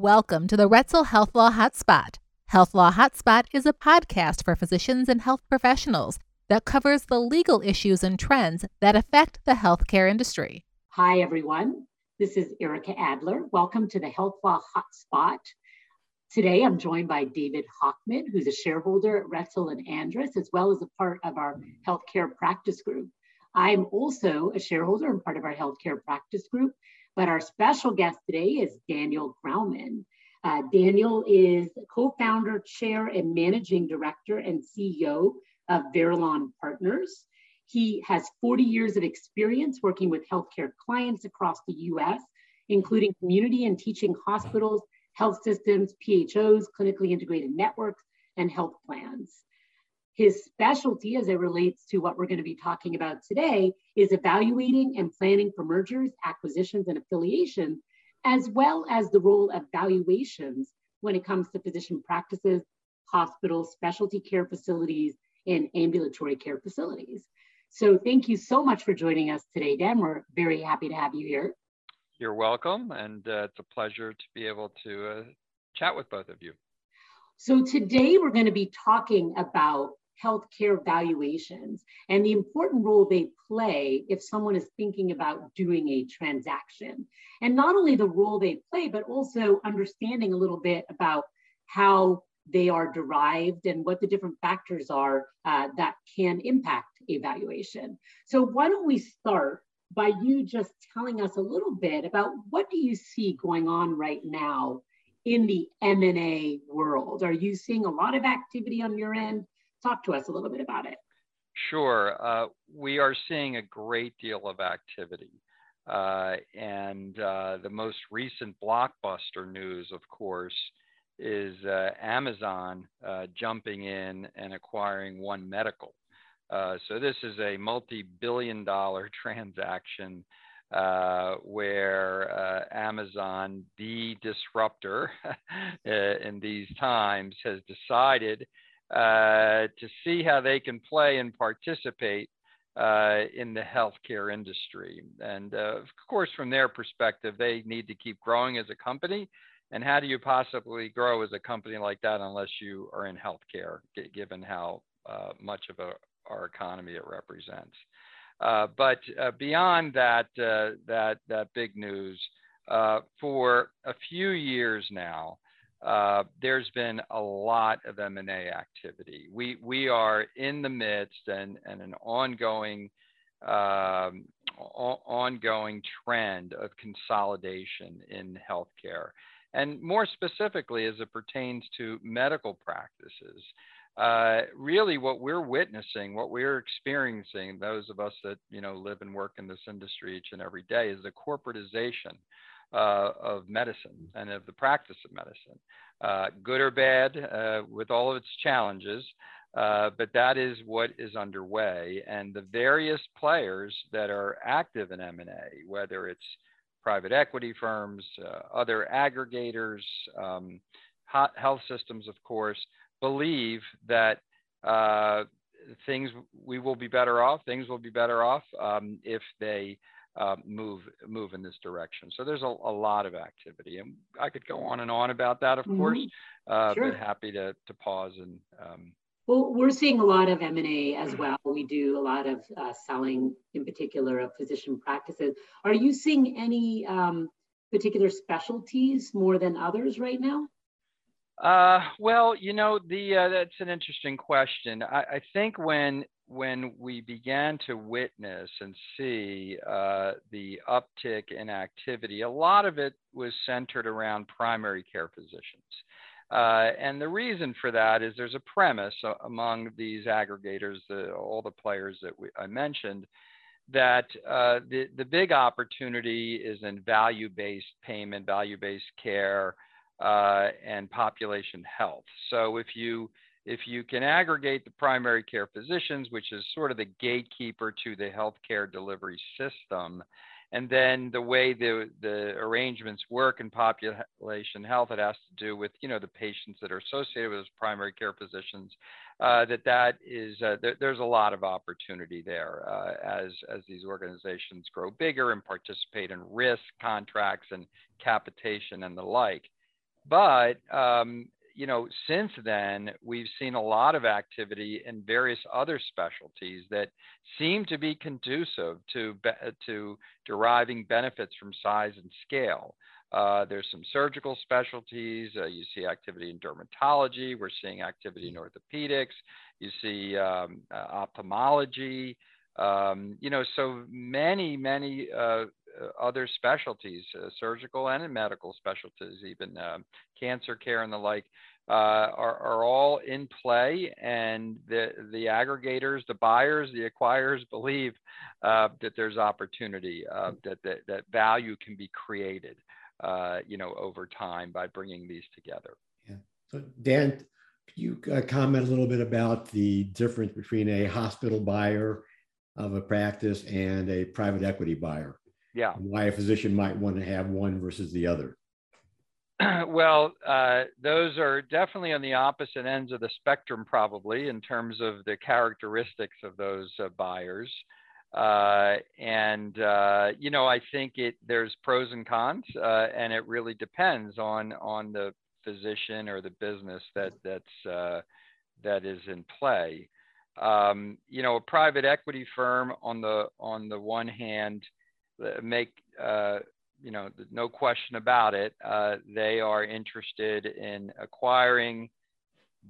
Welcome to the Roetzel Health Law Hotspot. Health Law Hotspot is a podcast for physicians and health professionals that covers the legal issues and trends that affect the healthcare industry. Hi, everyone. This is Ericka Adler. Welcome to the Health Law Hotspot. Today, I'm joined by David Hockman, who's a shareholder at Roetzel and Andress, as well as a part of our healthcare practice group. I'm also a shareholder and part of our healthcare practice group, but our special guest today is Daniel Grauman. Uh, Daniel is co-founder, chair, and managing director and CEO of Veralon Partners. He has 40 years of experience working with healthcare clients across the US, including community and teaching hospitals, health systems, PHOs, clinically integrated networks, and health plans. His specialty, as it relates to what we're going to be talking about today, is evaluating and planning for mergers, acquisitions, and affiliations, as well as the role of valuations when it comes to physician practices, hospitals, specialty care facilities, and ambulatory care facilities. So thank you so much for joining us today, Dan. We're very happy to have you here. You're welcome, and uh, it's a pleasure to be able to uh, chat with both of you. So today we're going to be talking about healthcare valuations and the important role they play if someone is thinking about doing a transaction. And not only the role they play, but also understanding a little bit about how they are derived and what the different factors are uh, that can impact a valuation. So why don't we start by you just telling us a little bit about what do you see going on right now in the M&A world? Are you seeing a lot of activity on your end? Talk to us a little bit about it. Sure. Uh, we are seeing a great deal of activity. Uh, and uh, the most recent blockbuster news, of course, is uh, Amazon uh, jumping in and acquiring One Medical. Uh, so this is a multi-billion dollar transaction where Amazon, the disruptor in these times, has decided uh, to see how they can play and participate uh, in the healthcare industry. And uh, of course, from their perspective, they need to keep growing as a company. And how do you possibly grow as a company like that unless you are in healthcare, given how uh, much of a, our economy it represents? Uh, but beyond that, that that big news, for a few years now, uh, there's been a lot of M&A activity. We, we are in the midst and, and an ongoing, um, ongoing trend of consolidation in healthcare. And more specifically, as it pertains to medical practices, uh, really what we're witnessing, what we're experiencing, those of us that you know live and work in this industry each and every day, is the corporatization uh, of medicine and of the practice of medicine, uh, good or bad, uh, with all of its challenges. Uh, but that is what is underway, and the various players that are active in M&A, whether it's private equity firms, uh, other aggregators, um, health systems, of course, believe that uh, things we will be better off. Things will be better off um, if they uh, move move in this direction. So there's a, a, lot of activity, and I could go on and on about that, of mm-hmm. course. Uh, sure. But happy to to pause and. Um, well, we're seeing a lot of M&A as well. We do a lot of uh, selling, in particular, of physician practices. Are you seeing any um, particular specialties more than others right now? Uh, well, you know, the uh, that's an interesting question. I, I, think when when we began to witness and see uh, the uptick in activity, a lot of it was centered around primary care physicians. Uh, and the reason for that is there's a premise among these aggregators, the, all the players that we, I mentioned, that uh, the, the big opportunity is in value based payment, value based care, uh, and population health. So if you if you can aggregate the primary care physicians, which is sort of the gatekeeper to the healthcare delivery system, and then the way the, the arrangements work in population health, it has to do with, you know, the patients that are associated with those primary care physicians, uh, that that is, uh, there, there's a lot of opportunity there uh, as, as these organizations grow bigger and participate in risk contracts and capitation and the like. but um, you know, since then, we've seen a lot of activity in various other specialties that seem to be conducive to, to deriving benefits from size and scale. Uh, there's some surgical specialties. Uh, you see activity in dermatology. We're seeing activity in orthopedics. You see um, uh, ophthalmology. Um, you know, so many, many uh, other specialties, uh, surgical and medical specialties, even um, cancer care and the like, uh, are, are, all in play. And the, the aggregators, the buyers, the acquirers believe uh, that there's opportunity, uh, that, that, that value can be created, uh, you know, over time by bringing these together. Yeah. So Dan, could you comment a little bit about the difference between a hospital buyer of a practice and a private equity buyer? Yeah. Why a physician might want to have one versus the other. well, uh, those are definitely on the opposite ends of the spectrum, probably in terms of the characteristics of those uh, buyers. Uh, and uh, you know, I think it there's pros and cons, uh, and it really depends on on the physician or the business that that's uh, that is in play. Um, you know, a private equity firm on the on the one hand make uh, you know no question about it uh, they are interested in acquiring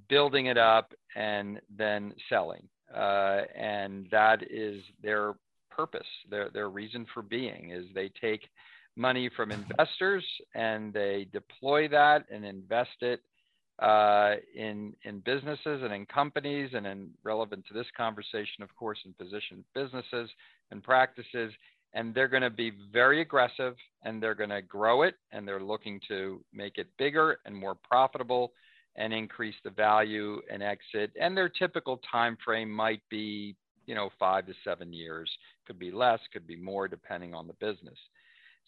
building it up and then selling. Uh, and that is their purpose their, their reason for being is they take money from investors and they deploy that and invest it uh, in in businesses and in companies and in relevant to this conversation of course in physician businesses and practices and they're going to be very aggressive and they're going to grow it and they're looking to make it bigger and more profitable and increase the value and exit. And their typical time frame might be you know 5 to 7 years. Could be less could be more depending on the business.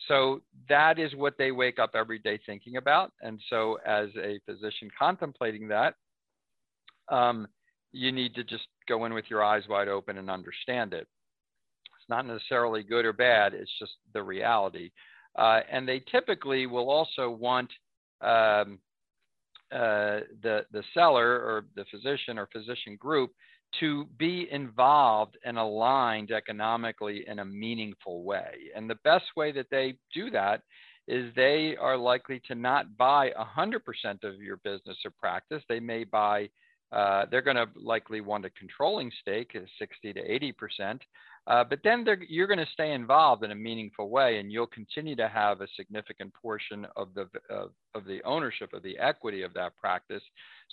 So that is what they wake up every day thinking about. And so as a physician contemplating that um, you need to just go in with your eyes wide open and understand it not necessarily good or bad, it's just the reality. Uh, and they typically will also want um, uh, the, the seller or the physician or physician group to be involved and aligned economically in a meaningful way. And the best way that they do that is they are likely to not buy 100% of your business or practice. They may buy, uh, they're going to likely want a controlling stake, 60 to 80%, uh, but then you're going to stay involved in a meaningful way, and you'll continue to have a significant portion of the uh, of the ownership of the equity of that practice.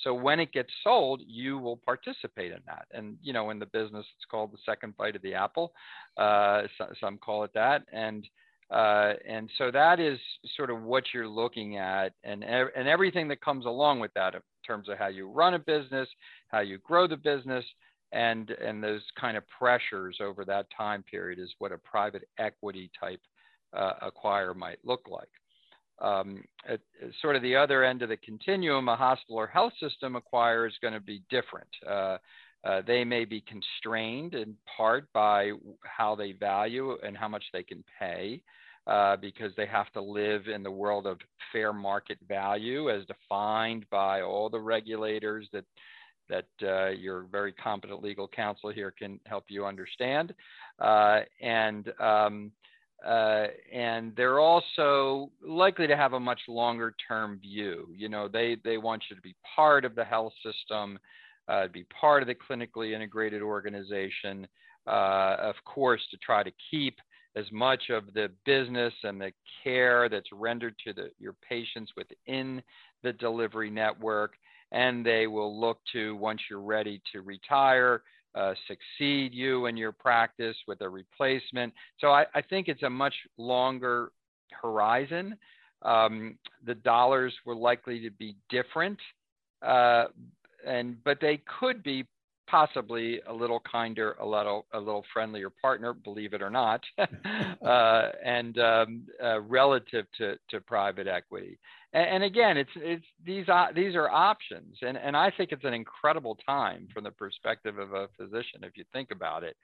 So when it gets sold, you will participate in that. And you know, in the business, it's called the second bite of the apple. Uh, some call it that, and uh, and so that is sort of what you're looking at, and and everything that comes along with that in terms of how you run a business, how you grow the business and and those kind of pressures over that time period is what a private equity type uh, acquire might look like. Um, at, at, sort of the other end of the continuum, a hospital or health system acquire is going to be different. Uh, uh, they may be constrained in part by how they value and how much they can pay. Uh, because they have to live in the world of fair market value as defined by all the regulators that that uh, your very competent legal counsel here can help you understand. Uh, and um, uh, and they're also likely to have a much longer term view. You know, they they want you to be part of the health system, uh, be part of the clinically integrated organization. Uh, of course, to try to keep as much of the business and the care that's rendered to the, your patients within the delivery network and they will look to once you're ready to retire uh, succeed you in your practice with a replacement. So i, I think it's a much longer horizon. Um, the dollars were likely to be different uh, and but they could be possibly a little kinder, a little a little friendlier partner, believe it or not, uh, and um, uh, relative to, to private equity. And, and, again, it's it's these uh, these are options, and and I think it's an incredible time from the perspective of a physician if you think about it.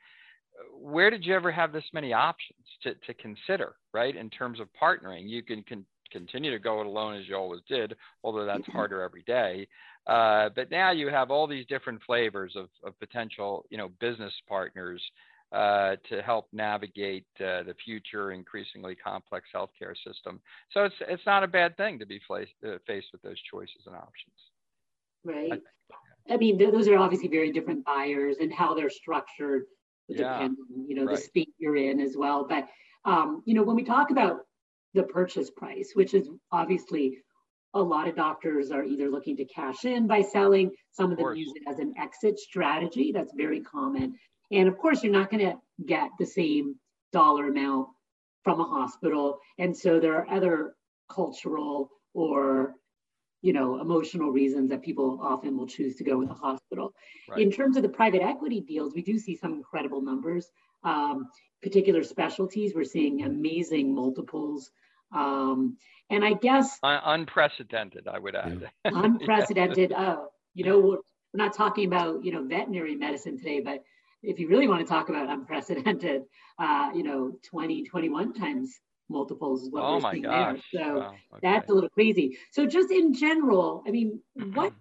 Where did you ever have this many options to, to consider, right? In terms of partnering, you can, can continue to go it alone as you always did, although that's harder every day. Uh, but now you have all these different flavors of, of potential, you know, business partners uh, to help navigate uh, the future increasingly complex healthcare system. So it's it's not a bad thing to be faced, uh, faced with those choices and options. Right. I, I mean, th- those are obviously very different buyers and how they're structured yeah. depend on you know right. the state you're in as well. But um, you know, when we talk about the purchase price, which is obviously a lot of doctors are either looking to cash in by selling, some of, of them use it as an exit strategy. That's very common. And of course, you're not going to get the same dollar amount from a hospital. And so there are other cultural or you know emotional reasons that people often will choose to go with a hospital. Right. In terms of the private equity deals, we do see some incredible numbers. Um, particular specialties, we're seeing amazing multiples. Um, and I guess unprecedented, I would add. unprecedented. Oh, you know, we're, we're not talking about you know veterinary medicine today, but if you really want to talk about unprecedented, uh, you know, 20, 21 times multiples is what oh we're seeing gosh. there. So wow. okay. that's a little crazy. So just in general, I mean, what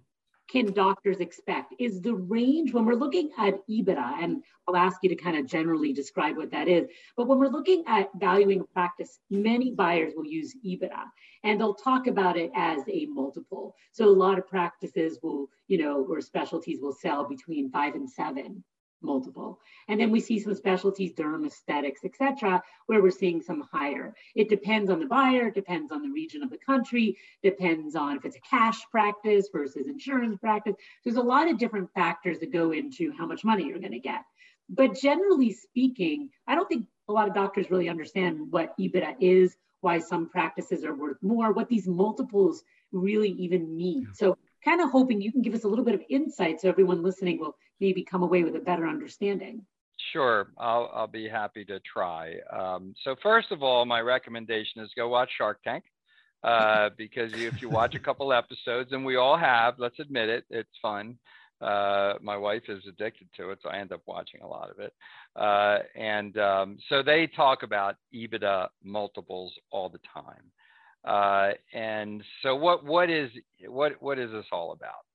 can doctors expect? Is the range when we're looking at EBITDA, and I'll ask you to kind of generally describe what that is, but when we're looking at valuing a practice, many buyers will use EBITDA and they'll talk about it as a multiple. So a lot of practices will, you know, or specialties will sell between five and seven multiple. And then we see some specialties, derm, aesthetics, etc., where we're seeing some higher. It depends on the buyer, depends on the region of the country, depends on if it's a cash practice versus insurance practice. There's a lot of different factors that go into how much money you're going to get. But generally speaking, I don't think a lot of doctors really understand what EBITDA is, why some practices are worth more, what these multiples really even mean. So kind of hoping you can give us a little bit of insight so everyone listening will maybe come away with a better understanding. Sure, I'll, I'll be happy to try. Um, so first of all, my recommendation is go watch Shark Tank. Uh, because if you watch a couple episodes, and we all have, let's admit it, it's fun. Uh, my wife is addicted to it, so I end up watching a lot of it. Uh, and um, so they talk about EBITDA multiples all the time. Uh, and so what what is what what is this all about?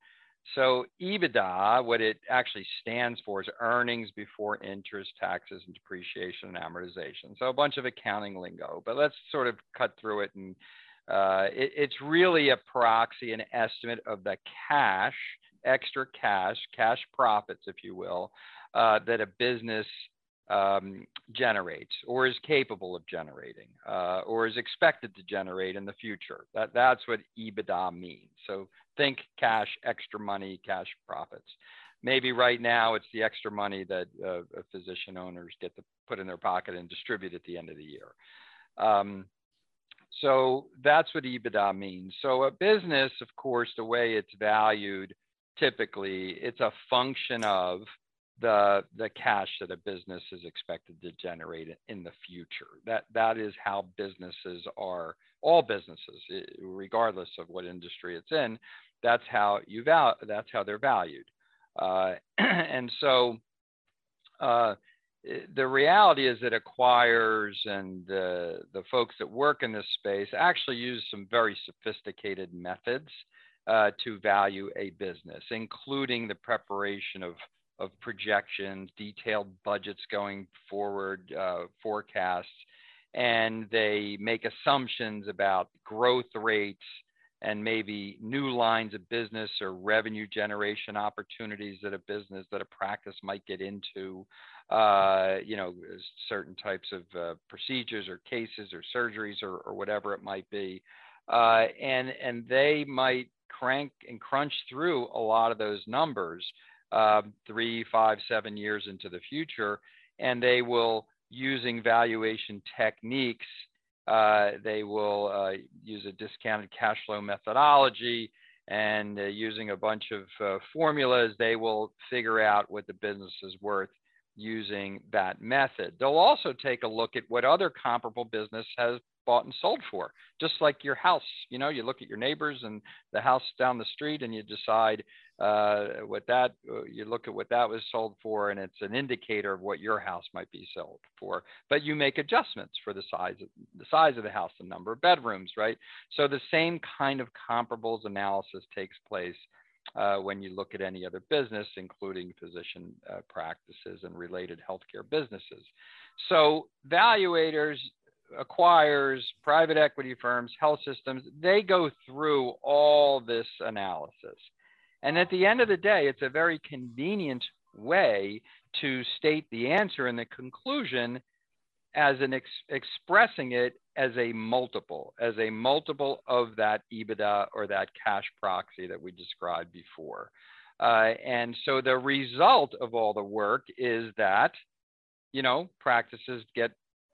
So EBITDA, what it actually stands for is earnings before interest, taxes, and depreciation and amortization. So a bunch of accounting lingo, but let's sort of cut through it. And uh, it, it's really a proxy, an estimate of the cash, extra cash, cash profits, if you will, uh, that a business um, generates or is capable of generating uh, or is expected to generate in the future. That, that's what EBITDA means. So think cash, extra money, cash profits. Maybe right now it's the extra money that uh, physician owners get to put in their pocket and distribute at the end of the year. Um, so that's what EBITDA means. So a business, of course, the way it's valued, typically, it's a function of the the cash that a business is expected to generate in the future. That that is how businesses are. All businesses, regardless of what industry it's in, that's how you val. That's how they're valued. Uh, and so, uh, the reality is that acquirers and the the folks that work in this space actually use some very sophisticated methods uh, to value a business, including the preparation of of projections, detailed budgets going forward, uh, forecasts, and they make assumptions about growth rates and maybe new lines of business or revenue generation opportunities that a business that a practice might get into uh, you know certain types of uh, procedures or cases or surgeries or, or whatever it might be. Uh, and and they might crank and crunch through a lot of those numbers um, three, five, seven years into the future, and they will, using valuation techniques, uh, they will uh, use a discounted cash flow methodology and uh, using a bunch of uh, formulas, they will figure out what the business is worth using that method. They'll also take a look at what other comparable business has bought and sold for. Just like your house, you know, you look at your neighbors and the house down the street and you decide uh, what that uh, you look at what that was sold for, and it's an indicator of what your house might be sold for. But you make adjustments for the size of the size of the house, the number of bedrooms, right? So the same kind of comparables analysis takes place uh, when you look at any other business, including physician uh, practices and related healthcare businesses. So valuators acquires private equity firms, health systems, they go through all this analysis. And at the end of the day, it's a very convenient way to state the answer and the conclusion as an ex- expressing it as a multiple, as a multiple of that EBITDA or that cash proxy that we described before. Uh, and so the result of all the work is that, you know, practices get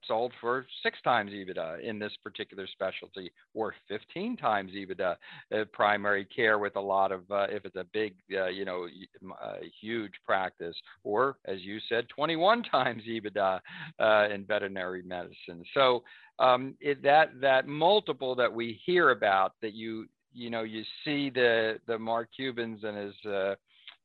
sold for six times EBITDA in this particular specialty, or 15 times EBITDA uh, primary care with a lot of, uh, if it's a big, uh, you know, uh, huge practice, or as you said, 21 times EBITDA uh, in veterinary medicine. So um, it, that that multiple that we hear about, that you you know you see the the Mark Cubans and his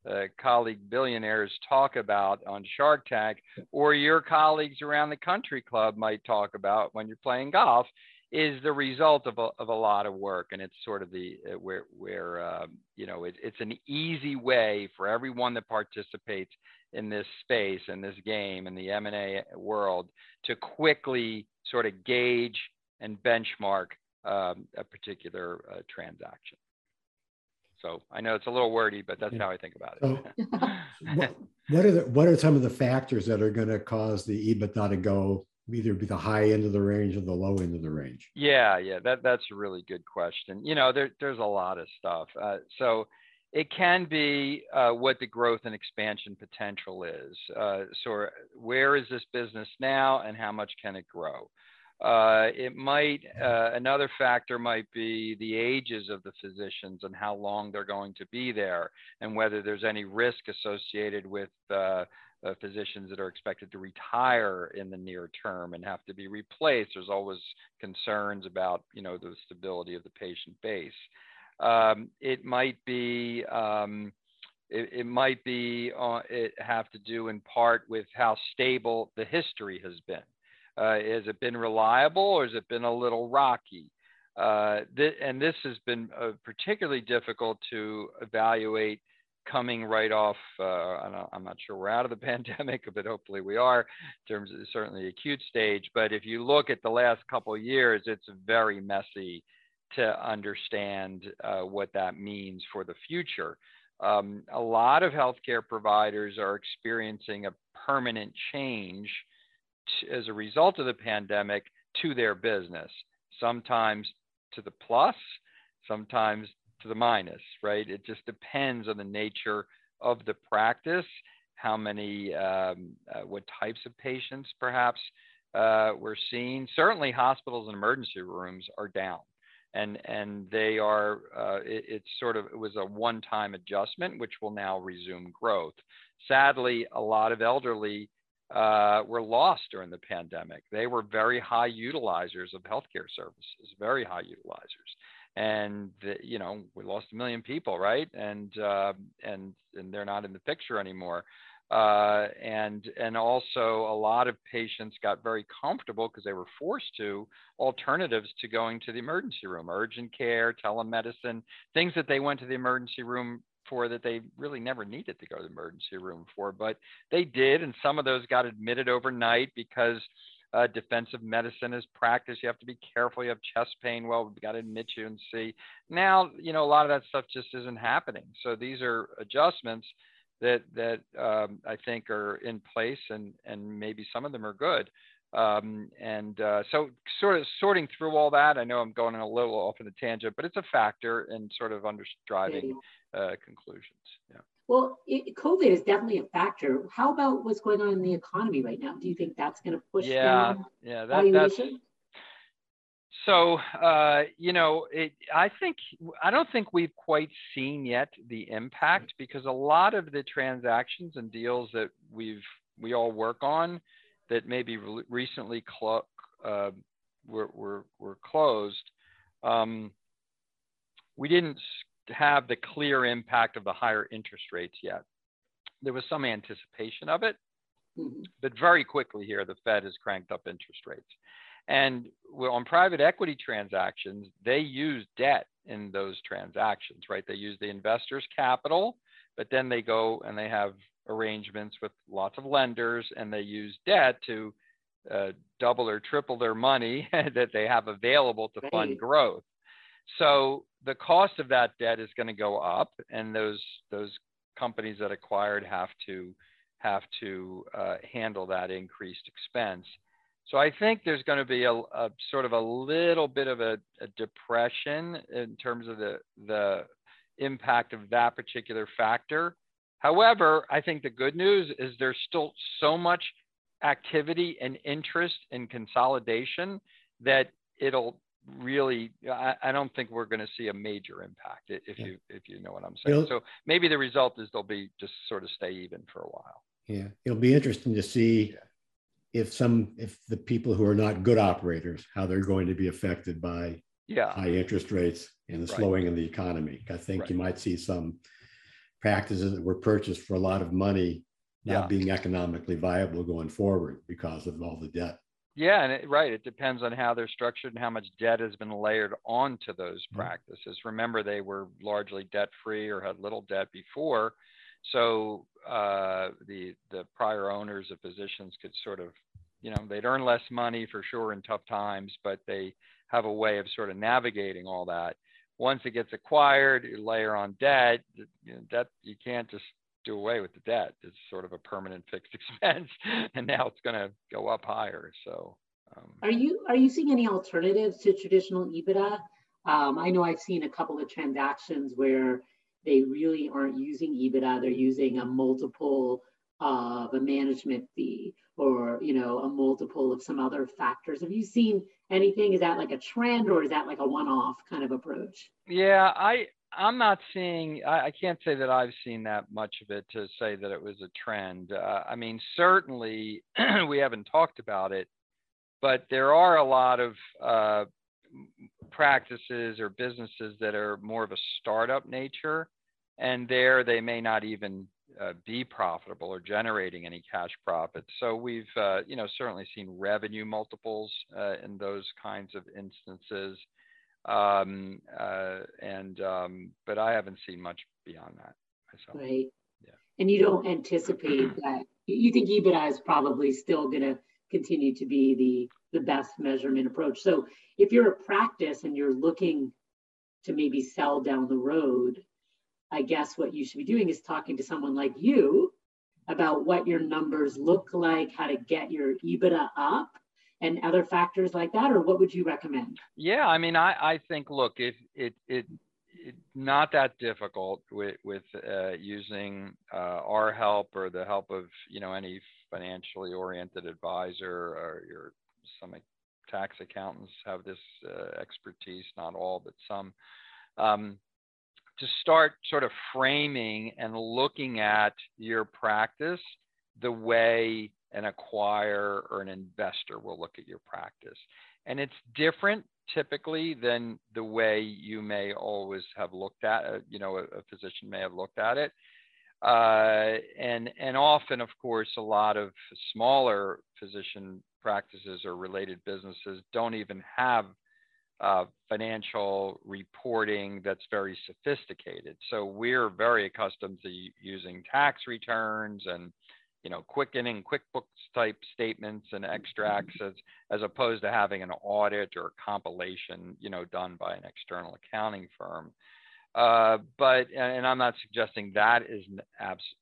uh, colleague billionaires talk about on Shark Tank, or your colleagues around the country club might talk about when you're playing golf, is the result of a, of a lot of work. And it's sort of the uh, where where um, you know it, it's an easy way for everyone that participates in this space in this game in the M&A world to quickly sort of gauge and benchmark um, a particular uh, transaction. So I know it's a little wordy, but that's yeah. how I think about it. So, what, what, are the, what are some of the factors that are going to cause the EBITDA to go either be the high end of the range or the low end of the range? Yeah, yeah, that that's a really good question. You know, there, there's a lot of stuff. Uh, so it can be uh, what the growth and expansion potential is. Uh, so where is this business now, and how much can it grow? Uh, it might, uh, another factor might be the ages of the physicians and how long they're going to be there, and whether there's any risk associated with uh, uh, physicians that are expected to retire in the near term and have to be replaced. There's always concerns about, you know, the stability of the patient base. Um, it might be, um, it, it, might be, uh, it have to do in part with how stable the history has been. Uh, has it been reliable or has it been a little rocky? Uh, th- and this has been uh, particularly difficult to evaluate coming right off. Uh, I'm not sure we're out of the pandemic, but hopefully we are in terms of certainly acute stage. But if you look at the last couple of years, it's very messy to understand uh, what that means for the future. Um, a lot of healthcare providers are experiencing a permanent change as a result of the pandemic to their business, sometimes to the plus, sometimes to the minus, right? It just depends on the nature of the practice, how many, um, uh, what types of patients perhaps uh, we're seeing. Certainly, hospitals and emergency rooms are down. And, and they are, uh, it, it's sort of, it was a one time adjustment, which will now resume growth. Sadly, a lot of elderly uh, were lost during the pandemic. They were very high utilizers of healthcare services, very high utilizers. And you know we lost a million people, right? And uh, and and they're not in the picture anymore. Uh, and and also a lot of patients got very comfortable because they were forced to alternatives to going to the emergency room, urgent care, telemedicine, things that they went to the emergency room for that they really never needed to go to the emergency room for, but they did. And some of those got admitted overnight because uh, defensive medicine is practice. You have to be careful. You have chest pain. Well, we've got to admit you and see. Now, you know, a lot of that stuff just isn't happening. So these are adjustments that that um, I think are in place, and and maybe some of them are good. Um, and uh, so, sort of sorting through all that, I know I'm going a little off in a tangent, but it's a factor in sort of under driving uh, conclusions. Yeah. Well, it, COVID is definitely a factor. How about what's going on in the economy right now? Do you think that's going to push yeah, down yeah, that, that's so uh, you know it, i think i don't think we've quite seen yet the impact because a lot of the transactions and deals that we've we all work on that maybe re- recently clo- uh, were, were, were closed um, we didn't have the clear impact of the higher interest rates yet. There was some anticipation of it, mm-hmm. but very quickly here, the Fed has cranked up interest rates. And on private equity transactions, they use debt in those transactions, right? They use the investor's capital, but then they go and they have arrangements with lots of lenders and they use debt to uh, double or triple their money that they have available to right. fund growth. So the cost of that debt is going to go up, and those those companies that acquired have to have to uh, handle that increased expense. So I think there's going to be a, a sort of a little bit of a, a, depression in terms of the the impact of that particular factor. However, I think the good news is there's still so much activity and interest in consolidation that it'll really I, I don't think we're going to see a major impact if yeah. you if you know what I'm saying. It'll, so maybe the result is they'll be just sort of stay even for a while. Yeah, it'll be interesting to see yeah. if some if the people who are not good operators how they're going to be affected by yeah. high interest rates and the right. slowing of the economy. I think right. you might see some practices that were purchased for a lot of money not yeah. being economically viable going forward because of all the debt. Yeah, and it, right. It depends on how they're structured and how much debt has been layered onto those mm-hmm. practices. Remember, they were largely debt free or had little debt before, so uh, the the prior owners of positions could sort of, you know, they'd earn less money for sure in tough times, but they have a way of sort of navigating all that. Once it gets acquired, you layer on debt. You know, debt you can't just do away with the debt. It's sort of a permanent fixed expense, and now it's going to go up higher. So, um, are you are you seeing any alternatives to traditional EBITDA? Um, I know I've seen a couple of transactions where they really aren't using EBITDA; they're using a multiple of a management fee you know a multiple of some other factors. Have you seen anything? Is that like a trend or is that like a one-off kind of approach? Yeah, I I'm not seeing, I, I, can't say that I've seen that much of it to say that it was a trend. Uh, I mean, certainly we haven't talked about it, but there are a lot of uh, practices or businesses that are more of a startup nature. And there they may not even uh, be profitable or generating any cash profits. So we've, uh, you know, certainly seen revenue multiples uh, in those kinds of instances um, uh, and um, but I haven't seen much beyond that myself. Right. Yeah. And you don't anticipate that you think EBITDA is probably still going to continue to be the the best measurement approach. So if you're a practice and you're looking to maybe sell down the road, I guess what you should be doing is talking to someone like you about what your numbers look like, how to get your EBITDA up, and other factors like that, or what would you recommend? Yeah, I mean, I, I think look, it it it's not that difficult with with uh, using uh, our help or the help of you know any financially oriented advisor or your some tax accountants have this uh, expertise, not all, but some. Um, to start sort of framing and looking at your practice the way an acquirer or an investor will look at your practice. And it's different typically than the way you may always have looked at, uh, you know, a, a, physician may have looked at it. Uh, and, and often, of course, a lot of smaller physician practices or related businesses don't even have uh, financial reporting that's very sophisticated. So we're very accustomed to using tax returns and you know, Quicken and QuickBooks type statements and extracts as, as opposed to having an audit or compilation, you know, done by an external accounting firm. Uh, but, and I'm not suggesting that is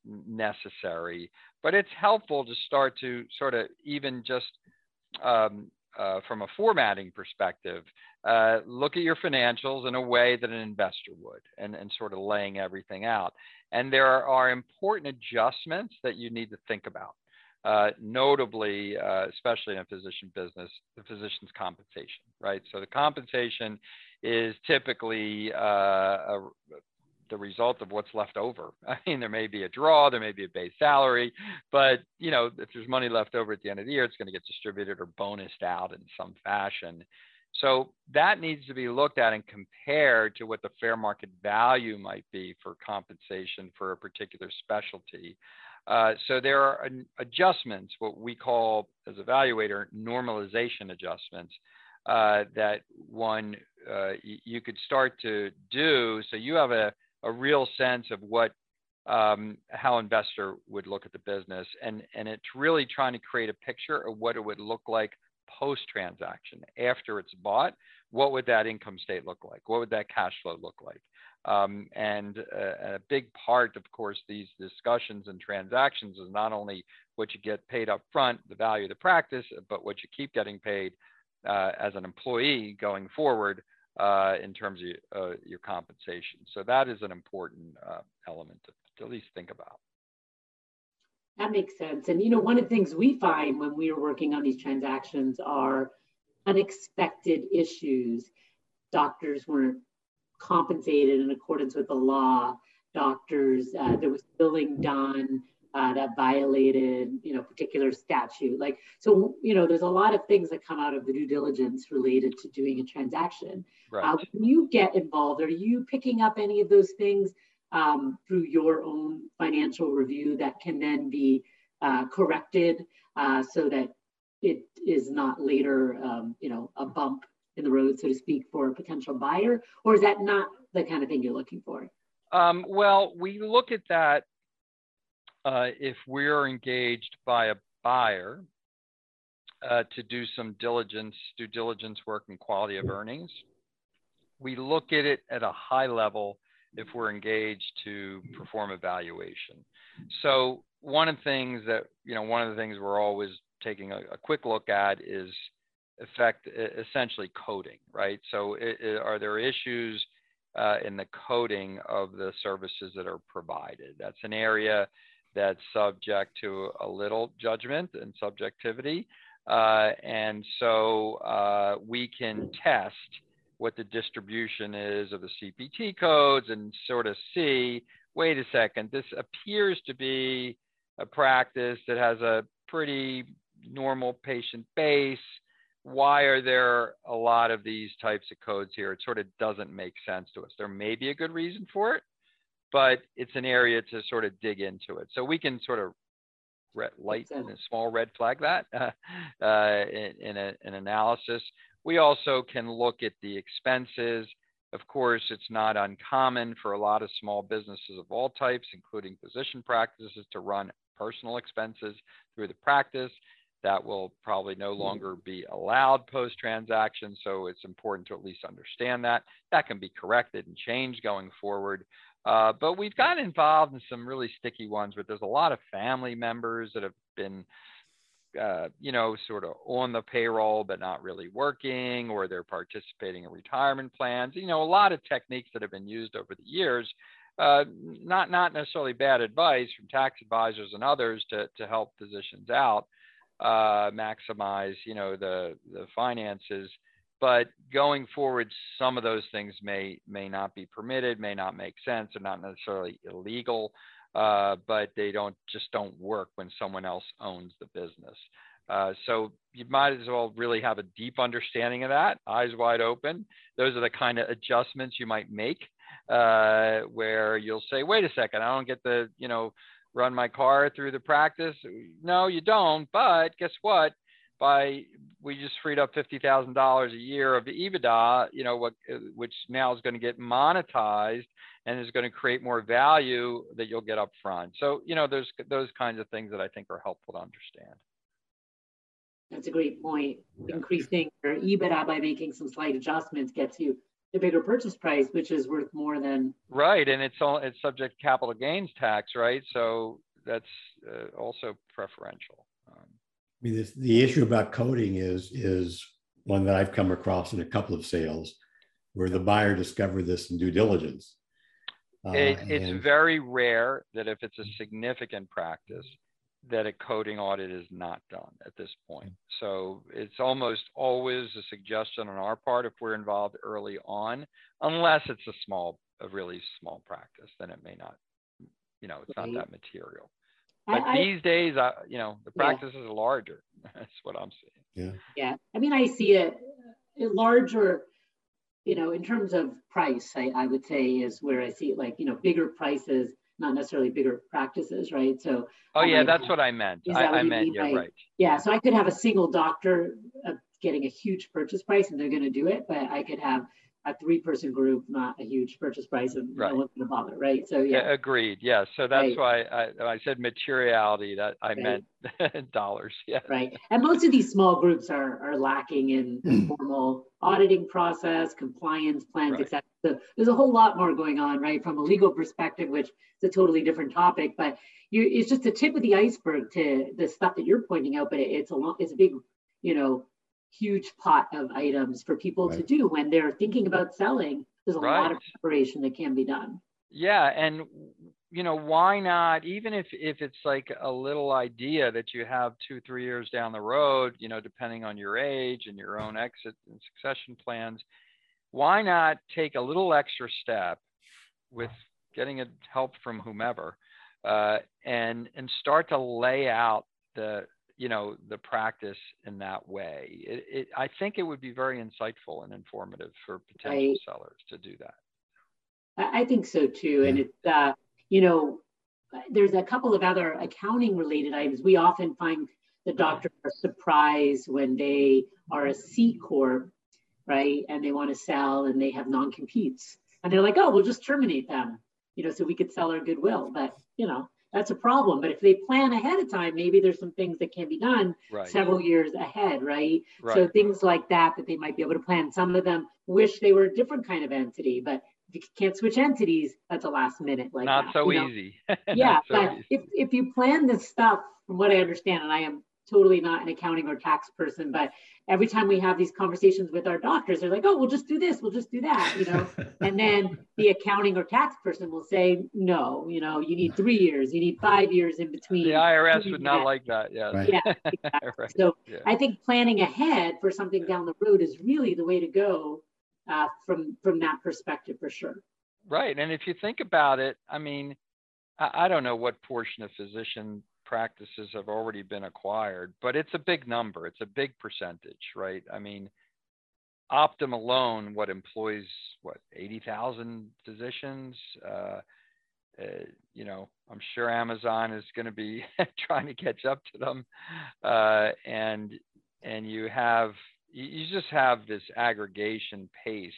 necessary, but it's helpful to start to sort of even just um, uh, from a formatting perspective, uh, look at your financials in a way that an investor would and, and sort of laying everything out. And there are important adjustments that you need to think about. Uh, notably, uh, especially in a physician business, the physician's compensation, right? So the compensation is typically uh, a, the result of what's left over. I mean, there may be a draw, there may be a base salary, but you know, if there's money left over at the end of the year, it's going to get distributed or bonused out in some fashion. So that needs to be looked at and compared to what the fair market value might be for compensation for a particular specialty. Uh, so there are adjustments, what we call as evaluator normalization adjustments uh, that one uh, you could start to do. So you have a, a real sense of what um, how investor would look at the business, and and it's really trying to create a picture of what it would look like post transaction after it's bought. What would that income state look like? What would that cash flow look like? Um, and a, a, big part, of course, these discussions and transactions is not only what you get paid up front, the value of the practice, but what you keep getting paid uh, as an employee going forward uh, in terms of uh, your compensation. So that is an important uh, element to, to at least think about. That makes sense. And you know, one of the things we find when we are working on these transactions are unexpected issues. Doctors weren't compensated in accordance with the law. Doctors, uh, there was billing done uh, that violated, you know, particular statute. Like, so, you know, there's a lot of things that come out of the due diligence related to doing a transaction. Right. Uh, when you get involved, are you picking up any of those things um, through your own financial review that can then be uh, corrected uh, so that it is not later, um, you know, a bump in the road, so to speak, for a potential buyer? Or is that not the kind of thing you're looking for? Um, well, we look at that uh, if we're engaged by a buyer uh, to do some diligence, due diligence work and quality of earnings. We look at it at a high level if we're engaged to perform evaluation. So one of the things that, you know, one of the things we're always taking a, a quick look at is affect essentially coding, right? So it, it, are there issues uh, in the coding of the services that are provided? That's an area that's subject to a little judgment and subjectivity. Uh, and so uh, we can test what the distribution is of the CPT codes and sort of see, wait a second, this appears to be a practice that has a pretty normal patient base why are there a lot of these types of codes here? It sort of doesn't make sense to us. There may be a good reason for it, but it's an area to sort of dig into it. So we can sort of red, light and a small red flag that uh, uh, in, in a, an analysis. We also can look at the expenses. Of course, it's not uncommon for a lot of small businesses of all types, including physician practices, to run personal expenses through the practice that will probably no mm-hmm. longer be allowed post transaction. So it's important to at least understand that. That can be corrected and changed going forward. Uh, but we've gotten involved in some really sticky ones where there's a lot of family members that have been, uh, you know, sort of on the payroll but not really working, or they're participating in retirement plans. You know, a lot of techniques that have been used over the years. Uh, not not necessarily bad advice from tax advisors and others to to help physicians out uh, maximize, you know, the the finances. But going forward, some of those things may may not be permitted, may not make sense, or not necessarily illegal, uh, but they don't just don't work when someone else owns the business. Uh, so you might as well really have a deep understanding of that, eyes wide open. Those are the kind of adjustments you might make, uh, where you'll say, "Wait a second, I don't get the you know run my car through the practice? No, you don't. But guess what? By we just freed up fifty thousand dollars a year of the EBITDA, you know, what which now is going to get monetized and is going to create more value that you'll get up front. So, you know, there's those kinds of things that I think are helpful to understand. That's a great point. Yeah. Increasing your EBITDA by making some slight adjustments gets you the bigger purchase price, which is worth more than right, and it's all it's subject to capital gains tax, right? So that's uh, also preferential. Um, I mean, this, the issue about coding is is one that I've come across in a couple of sales, where the buyer discovered this in due diligence. Uh, it, it's and... very rare that if it's a significant practice, that a coding audit is not done at this point. So it's almost always a suggestion on our part if we're involved early on, unless it's a small, a really small practice, then it may not, you know, it's not that material. But I, these days, I, you know, the practices yeah. are larger. That's what I'm seeing. Yeah. Yeah. I mean, I see it larger, you know, in terms of price, I, I would say is where I see like, you know, bigger prices, not necessarily bigger practices, right? So. Oh yeah, that's what I meant. I, I meant, mean, yeah, right. right. Yeah, so I could have a single doctor uh, getting a huge purchase price and they're going to do it, but I could have a three person group, not a huge purchase price and right. no one's going to bother, right? So yeah. yeah agreed. Yeah. So that's right. why I, I said materiality that I right. meant dollars. Yeah. Right. And most of these small groups are, are lacking in hmm. formal auditing process, compliance plans, right. etc. So there's a whole lot more going on, right? From a legal perspective, which is a totally different topic, but you, it's just a tip of the iceberg to the stuff that you're pointing out, but it, it's a long, it's a big, you know, huge pot of items for people right. to do when they're thinking about selling. There's a right. lot of preparation that can be done. Yeah, and you know why not? Even if if it's like a little idea that you have two three years down the road, you know, depending on your age and your own exit and succession plans, why not take a little extra step with getting a help from whomever uh, and and start to lay out the you know the practice in that way. It, it, i think it would be very insightful and informative for potential I, sellers to do that. I think so too and it's uh, you know there's a couple of other accounting related items. We often find the doctors are surprised when they are a c corp right and they want to sell and they have non-competes. And they're like oh we'll just terminate them you know so we could sell our goodwill but you know that's a problem. But if they plan ahead of time, maybe there's some things that can be done right. several years ahead, right? right? So things like that that they might be able to plan. Some of them wish they were a different kind of entity, but if you can't switch entities, that's a last minute like not that, so you know? easy. yeah, so but easy. if if you plan this stuff, from what I understand, and I am totally not an accounting or tax person, but every time we have these conversations with our doctors, they're like, oh, we'll just do this, we'll just do that, you know. and then the accounting or tax person will say, no, you know, you need three years, you need five years in between. The IRS would not that. like that. Yeah. Right. Yeah. Exactly. right. So yeah. I think planning ahead for something down the road is really the way to go uh, from from that perspective for sure. Right. And if you think about it, I mean, I, I don't know what portion of physician practices have already been acquired, but it's a big number. It's a big percentage, right? I mean, Optum alone, what employs what 80,000 physicians? Uh, uh, you know, I'm sure Amazon is going to be trying to catch up to them, uh, and and you have you just have this aggregation pace.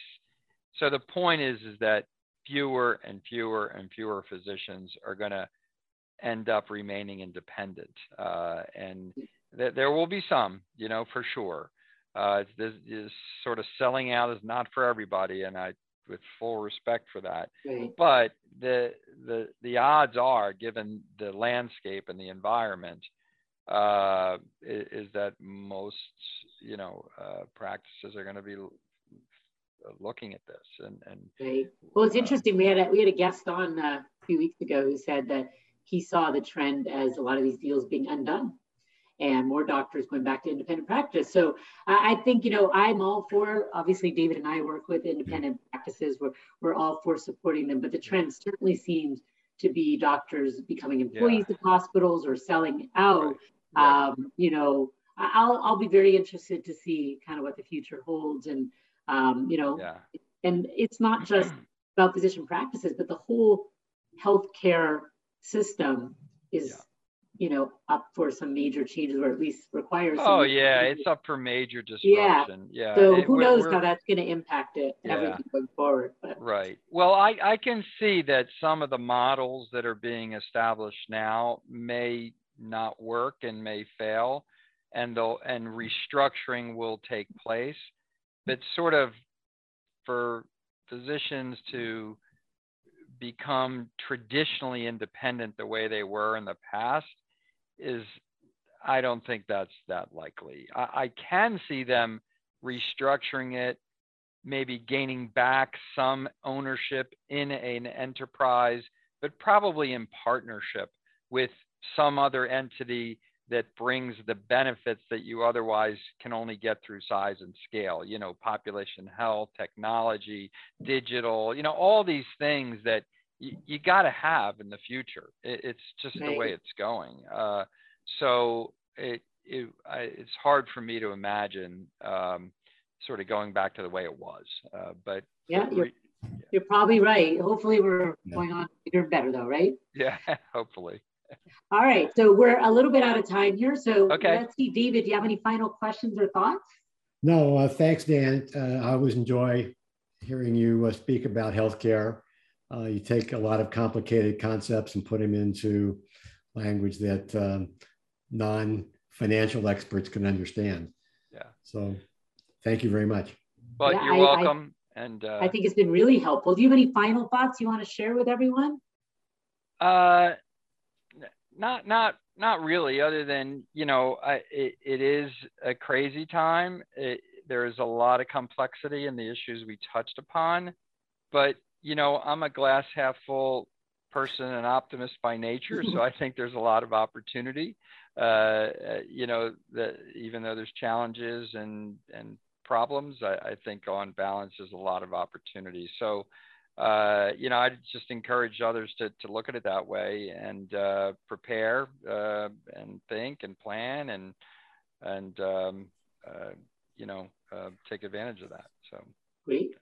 So the point is is that fewer and fewer and fewer physicians are going to end up remaining independent. Uh, and th- there will be some, you know, for sure. Uh, this, this, sort of selling out is not for everybody, and I, with full respect for that. But the the the odds are, given the landscape and the environment, uh, is, is, that most you know uh, practices are going to be looking at this and and right. well it's interesting we had a we had a guest on uh, a few weeks ago who said that he saw the trend as a lot of these deals being undone and more doctors going back to independent practice. So I think, you know, I'm all for, obviously David and I work with independent practices. We're, we're all for supporting them, but the trend certainly seems to be doctors becoming employees yeah. of hospitals or selling out. Right. Um, you know, I'll, I'll be very interested to see kind of what the future holds. And, um, you know, yeah. and it's not just about physician practices, but the whole healthcare system is yeah. you know up for some major changes or at least requires oh yeah changes. it's up for major disruption yeah, yeah. so it, who knows how that's going to impact it yeah. everything going forward but. right well I, I can see that some of the models that are being established now may not work and may fail and they'll and restructuring will take place but sort of for physicians to become traditionally independent the way they were in the past is I don't think that's that likely. I, I can see them restructuring it, maybe gaining back some ownership in an enterprise, but probably in partnership with some other entity that brings the benefits that you otherwise can only get through size and scale you know population health technology digital you know all these things that you, you got to have in the future it, it's just right. the way it's going uh, so it, it I, it's hard for me to imagine um, sort of going back to the way it was. Uh, but yeah, you're, you're probably right. Hopefully, we're yeah. going on bigger and better, though, right? Yeah, hopefully. All right, so we're a little bit out of time here. So okay. let's see, David, do you have any final questions or thoughts? No, uh, thanks, Dan. Uh, I always enjoy hearing you uh, speak about healthcare. Uh, you take a lot of complicated concepts and put them into language that um, non-financial experts can understand. Yeah. So, thank you very much. Well, yeah, you're I, welcome. I, and uh, I think it's been really helpful. Do you have any final thoughts you want to share with everyone? Uh, not not not really. Other than you know, I, it, it is a crazy time. It, there is a lot of complexity in the issues we touched upon, but you know, I'm a glass half full person, an optimist by nature, so I think there's a lot of opportunity. Uh, uh, you know, that even though there's challenges and and problems, I, I think on balance there's a lot of opportunity. So uh, you know, I'd just encourage others to, to look at it that way and uh, prepare uh, and think and plan and and um, uh, you know uh, take advantage of that. So great.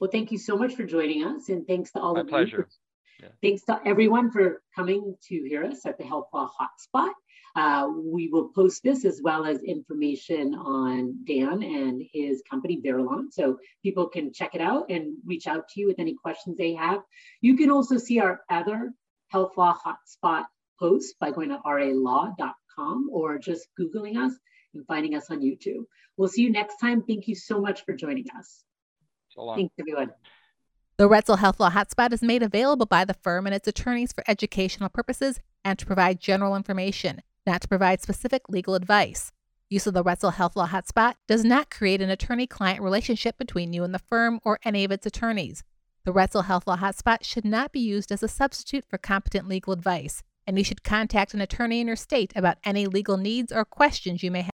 Well, thank you so much for joining us, and thanks to all My of pleasure. you. Yeah. Thanks to everyone for coming to hear us at the Health Law Hotspot. Uh, we will post this as well as information on Dan and his company, Veralon, so people can check it out and reach out to you with any questions they have. You can also see our other Health Law Hotspot posts by going to ralaw.com or just Googling us and finding us on YouTube. We'll see you next time. Thank you so much for joining us. So Thanks, everyone. The Roetzel Health Law Hotspot is made available by the firm and its attorneys for educational purposes and to provide general information not to provide specific legal advice. Use of the Roetzel Health Law Hotspot does not create an attorney client relationship between you and the firm or any of its attorneys. The Roetzel Health Law Hotspot should not be used as a substitute for competent legal advice, and you should contact an attorney in your state about any legal needs or questions you may have.